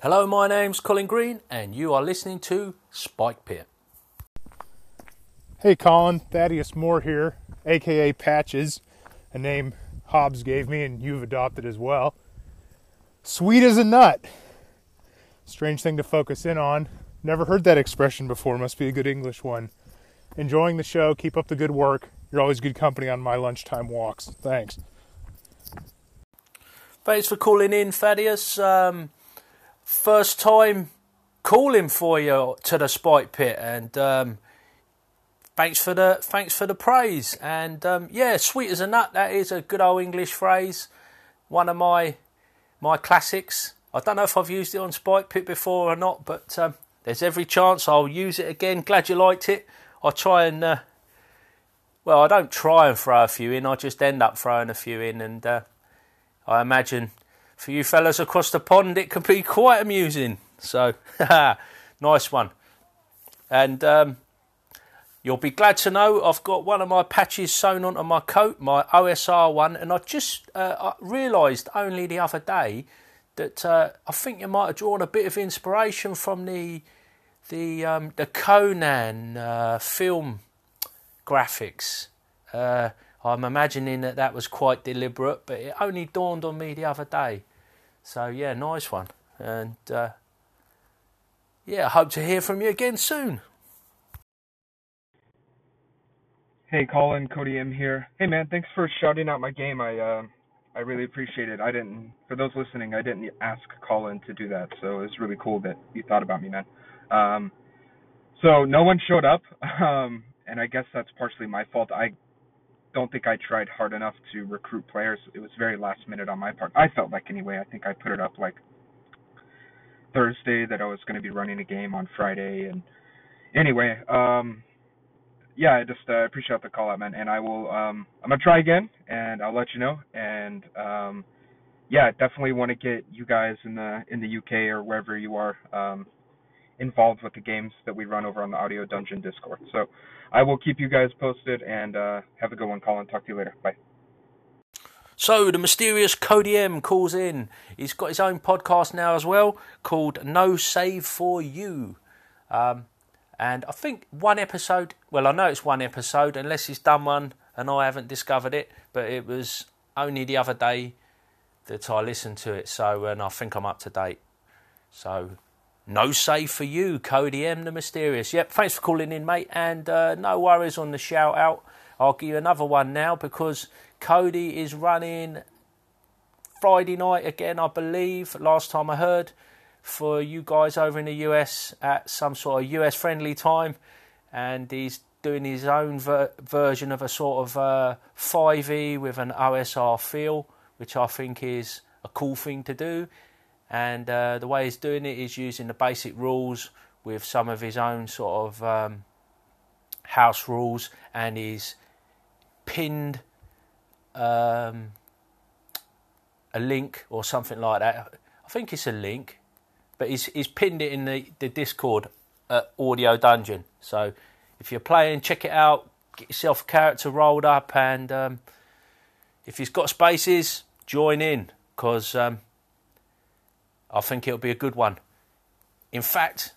Hello, my name's Colin Green, and you are listening to Spike Pit. Hey, Colin, Thaddeus Moore here, aka Patches, a name Hobbs gave me and you've adopted as well. Sweet as a nut. Strange thing to focus in on. Never heard that expression before. Must be a good English one. Enjoying the show. Keep up the good work. You're always good company on my lunchtime walks. Thanks. Thanks for calling in, Thaddeus. Um, first time calling for you to the Spike Pit, and um, thanks for the thanks for the praise. And um, yeah, sweet as a nut. That is a good old English phrase. One of my my classics. I don't know if I've used it on Spike Pit before or not, but um, there's every chance I'll use it again. Glad you liked it. I try and uh, well, I don't try and throw a few in. I just end up throwing a few in, and uh, I imagine for you fellas across the pond, it can be quite amusing. So, nice one. And um, You'll be glad to know I've got one of my patches sewn onto my coat, my OSR one, and I just uh, realised only the other day that uh, I think you might have drawn a bit of inspiration from the the um, the Conan uh, film graphics. Uh, I'm imagining that that was quite deliberate, but it only dawned on me the other day. So yeah, nice one, and uh, yeah, I hope to hear from you again soon. Hey, Colin, Cody M here. Hey, man, thanks for shouting out my game. I uh, I really appreciate it. I didn't, for those listening, I didn't ask Colin to do that, so it's really cool that you thought about me, man. Um, so no one showed up, um, and I guess that's partially my fault. I don't think I tried hard enough to recruit players. It was very last minute on my part. I felt like anyway. I think I put it up like Thursday that I was going to be running a game on Friday, and anyway, um, yeah, I just uh, appreciate the call out, man. And I will, um, I'm gonna try again, and I'll let you know. And um, yeah, definitely want to get you guys in the in the UK or wherever you are um, involved with the games that we run over on the Audio Dungeon Discord. So I will keep you guys posted, and uh, have a good one, Colin. Talk to you later. Bye. So the mysterious Cody M calls in. He's got his own podcast now as well called No Save for You. Um, and I think one episode, well, I know it's one episode, unless he's done one and I haven't discovered it, but it was only the other day that I listened to it, so, and I think I'm up to date. So, no save for you, Cody M, the mysterious. Yep, thanks for calling in, mate, and uh, no worries on the shout out. I'll give you another one now because Cody is running Friday night again, I believe, last time I heard for you guys over in the US at some sort of US friendly time, and he's doing his own ver- version of a sort of uh, 5e with an OSR feel, which I think is a cool thing to do. And uh, the way he's doing it is using the basic rules with some of his own sort of um, house rules, and he's pinned um, a link or something like that. I think it's a link but he's he's pinned it in the, the Discord at Audio Dungeon. So if you're playing, check it out. Get yourself a character rolled up, and um, if he's got spaces, join in because um, I think it'll be a good one. In fact,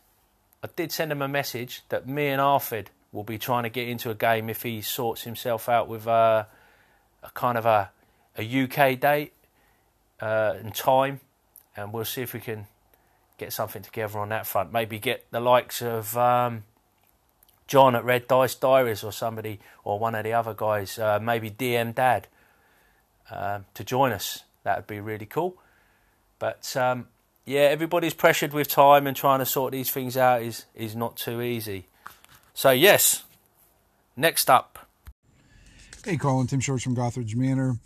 I did send him a message that me and Arfid will be trying to get into a game if he sorts himself out with a, a kind of a, a UK date uh, and time, and we'll see if we can get something together on that front. Maybe get the likes of um, John at Red Dice Diaries or somebody, or one of the other guys, uh, maybe DM Dad, um, to join us. That would be really cool. But um, yeah, everybody's pressured with time and trying to sort these things out is is not too easy. So yes, next up. Hey, Colin, Tim Shorts from Gothridge Manor.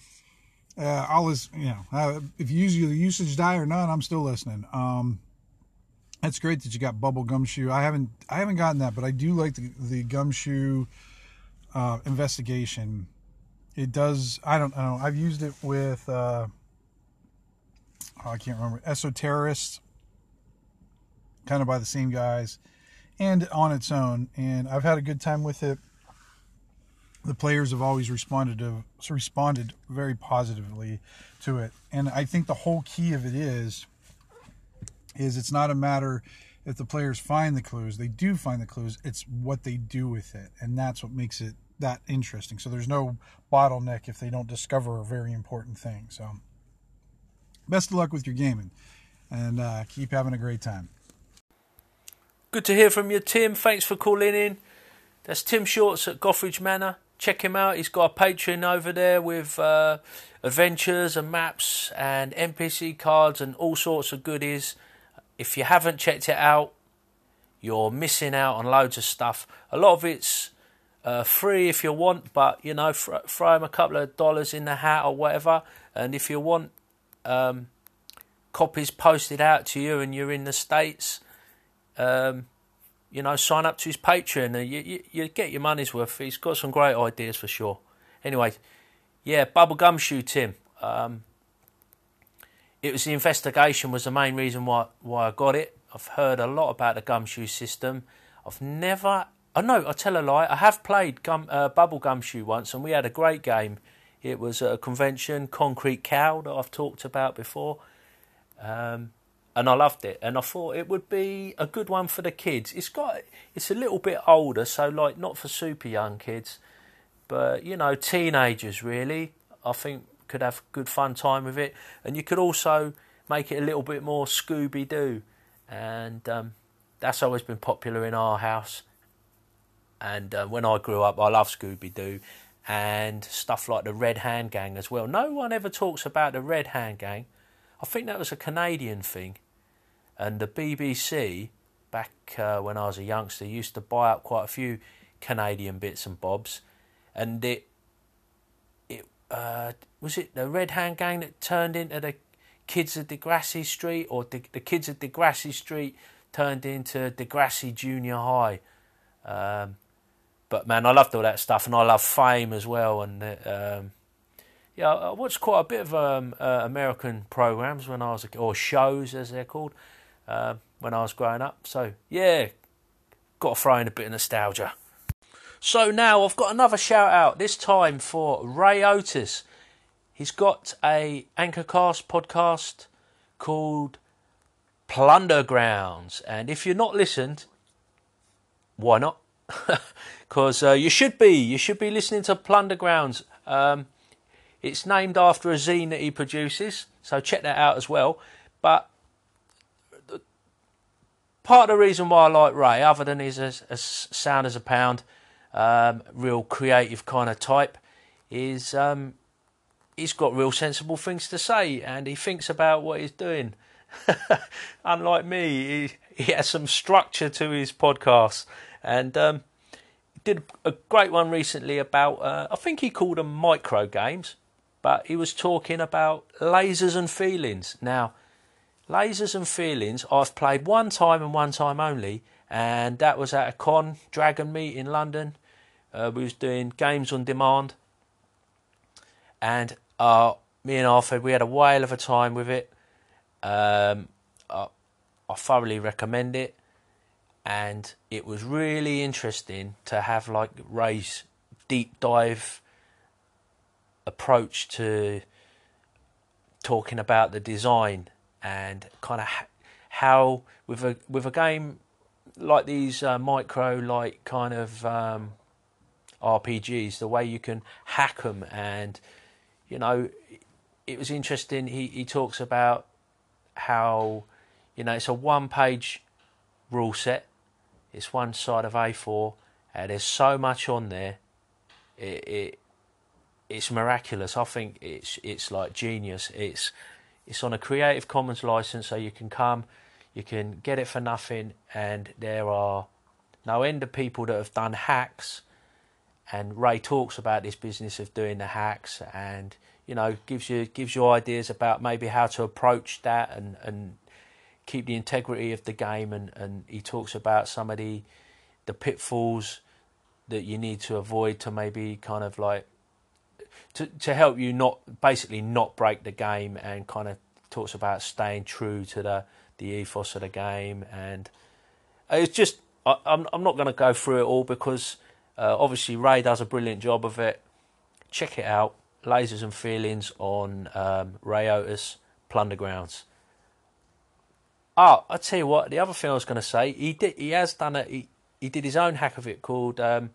Uh, I'll you know, uh, if you use your usage die or not, I'm still listening. Um, that's great that you got bubble gumshoe. I haven't I haven't gotten that, but I do like the, the gumshoe uh, investigation. It does. I don't, I don't know. I've used it with. Uh, oh, I can't remember. Esoterrorist, kind of by the same guys, and on its own. And I've had a good time with it. The players have always responded to responded very positively to it, and I think the whole key of it is is it's not a matter if the players find the clues, they do find the clues, it's what they do with it. And that's what makes it that interesting. So there's no bottleneck if they don't discover a very important thing. So best of luck with your gaming and uh, keep having a great time. Good to hear from you, Tim. Thanks for calling in. That's Tim Shorts at Gothridge Manor. Check him out. He's got a Patreon over there with uh, adventures and maps and NPC cards and all sorts of goodies. If you haven't checked it out, you're missing out on loads of stuff. A lot of it's uh, free if you want, but you know, throw, throw him a couple of dollars in the hat or whatever. And if you want um, copies posted out to you and you're in the States, um, you know, sign up to his Patreon and you, you, you, get your money's worth. He's got some great ideas for sure. Anyway, yeah, Bubble Gumshoe Tim. Um, it was the investigation was the main reason why why I got it. I've heard a lot about the gumshoe system. I've never. I oh know. I tell a lie. I have played gum, uh, Bubble Gumshoe once, and we had a great game. It was a convention, Concrete Cow, that I've talked about before. Um, and I loved it. And I thought it would be a good one for the kids. It's got it's a little bit older, so like not for super young kids, but you know teenagers really. I think could have good fun time with it, and you could also make it a little bit more Scooby Doo, and um, that's always been popular in our house. And uh, when I grew up, I loved Scooby Doo and stuff like the Red Hand Gang as well. No one ever talks about the Red Hand Gang. I think that was a Canadian thing and the BBC, back uh, when I was a youngster, used to buy up quite a few Canadian bits and bobs. And it, it uh, was it the Red Hand Gang that turned into the Kids of Degrassi Street, or the, the Kids of Degrassi Street turned into Degrassi Junior High. Um, but man, I loved all that stuff, and I love Fame as well. And um, yeah, I watched quite a bit of um, uh, American programs when I was a, or shows as they're called uh, when I was growing up. So yeah, got to throw in a bit of nostalgia. So now I've got another shout out. This time for Ray Otis. He's got a Anchorcast podcast called Plunder Grounds, and if you're not listened, why not? Because uh, you should be. You should be listening to Plunder Grounds. Um, it's named after a zine that he produces, so check that out as well. But part of the reason why I like Ray, other than he's as, sound as a pound, um, real creative kind of type, is um, he's got real sensible things to say and he thinks about what he's doing. Unlike me, he, he has some structure to his podcast and um, did a great one recently about, uh, I think he called them micro games, but he was talking about lasers and feelings. Now, Lasers and Feelings, I've played one time and one time only, and that was at a con, Dragon Meet in London. Uh, we was doing games on demand, and uh, me and Arthur, we had a whale of a time with it. Um, I, I thoroughly recommend it, and it was really interesting to have like Ray's deep dive approach to talking about the design and kind of how with a with a game like these uh, micro like kind of um, RPGs, the way you can hack them, and you know, it was interesting. He he talks about how you know it's a one page rule set. It's one side of A4, and there's so much on there. It, it it's miraculous. I think it's it's like genius. It's it's on a Creative Commons license, so you can come, you can get it for nothing, and there are no end of people that have done hacks. And Ray talks about this business of doing the hacks, and you know gives you gives you ideas about maybe how to approach that and and keep the integrity of the game. And and he talks about some of the the pitfalls that you need to avoid to maybe kind of like to to help you not basically not break the game and kind of talks about staying true to the the ethos of the game and it's just I, I'm I'm not going to go through it all because uh, obviously Ray does a brilliant job of it. Check it out, Lasers and Feelings on um, Ray Otis Plunder Grounds. Oh, I tell you what. The other thing I was going to say, he did. He has done it. He, he did his own hack of it called um,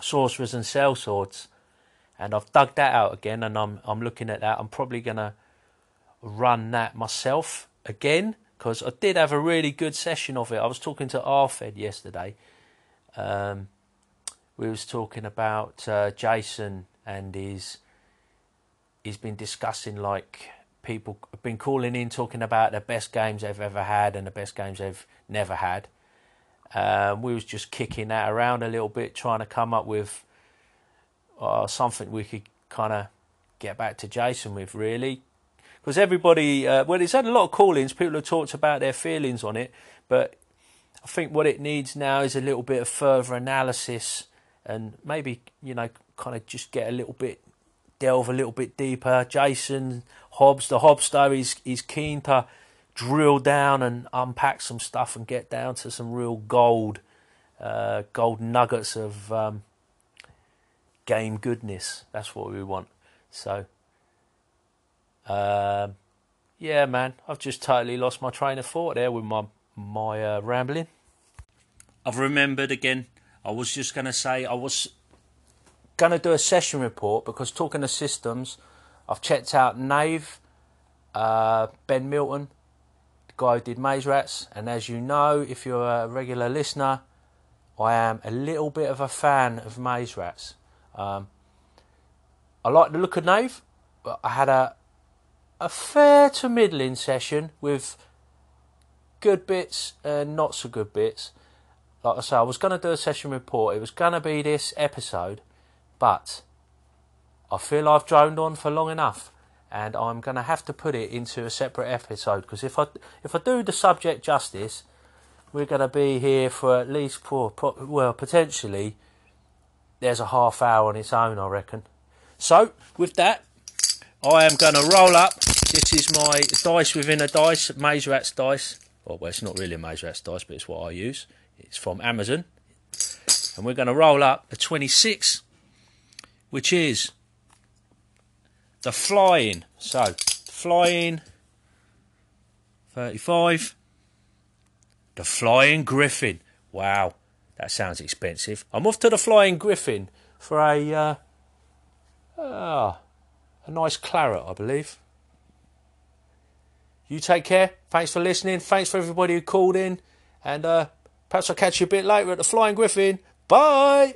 Sorcerers and Sellswords, and I've dug that out again, and I'm I'm looking at that. I'm probably going to run that myself again because I did have a really good session of it. I was talking to Arfed yesterday. Um, we was talking about uh, Jason and his. He's been discussing like people have been calling in talking about the best games they've ever had and the best games they've never had. Um, we was just kicking that around a little bit, trying to come up with uh, something we could kind of get back to Jason with, really. Because everybody, uh, well, it's had a lot of call-ins. People have talked about their feelings on it, but I think what it needs now is a little bit of further analysis and maybe you know, kind of just get a little bit, delve a little bit deeper. Jason Hobbs, the Hobster, is he's keen to drill down and unpack some stuff and get down to some real gold, uh, gold nuggets of um, game goodness. That's what we want. So, uh, yeah, man, I've just totally lost my train of thought there with my my uh, rambling. I've remembered again. I was just going to say I was going to do a session report because talking to systems, I've checked out Knave, uh, Ben Milton, the guy who did Maze Rats, and as you know, if you're a regular listener, I am a little bit of a fan of Maze Rats. Um, I like the look of Knave, but I had a a fair to middling session with good bits and not so good bits. Like I say, I was going to do a session report. It was going to be this episode, but I feel I've droned on for long enough, and I'm going to have to put it into a separate episode because if I if I do the subject justice, we're going to be here for at least for well potentially. There's a half hour on its own, I reckon. So with that, I am going to roll up. This is my dice within a dice, Maze Rats dice. Well, well, it's not really a Maze Rats dice, but it's what I use. It's from Amazon. And we're going to roll up a 26, which is the flying. So, flying 35. The flying griffin. Wow, that sounds expensive. I'm off to the flying griffin for a uh, uh, a nice claret, I believe. You take care. Thanks for listening. Thanks for everybody who called in. And uh, perhaps I'll catch you a bit later at the Flying Griffin. Bye.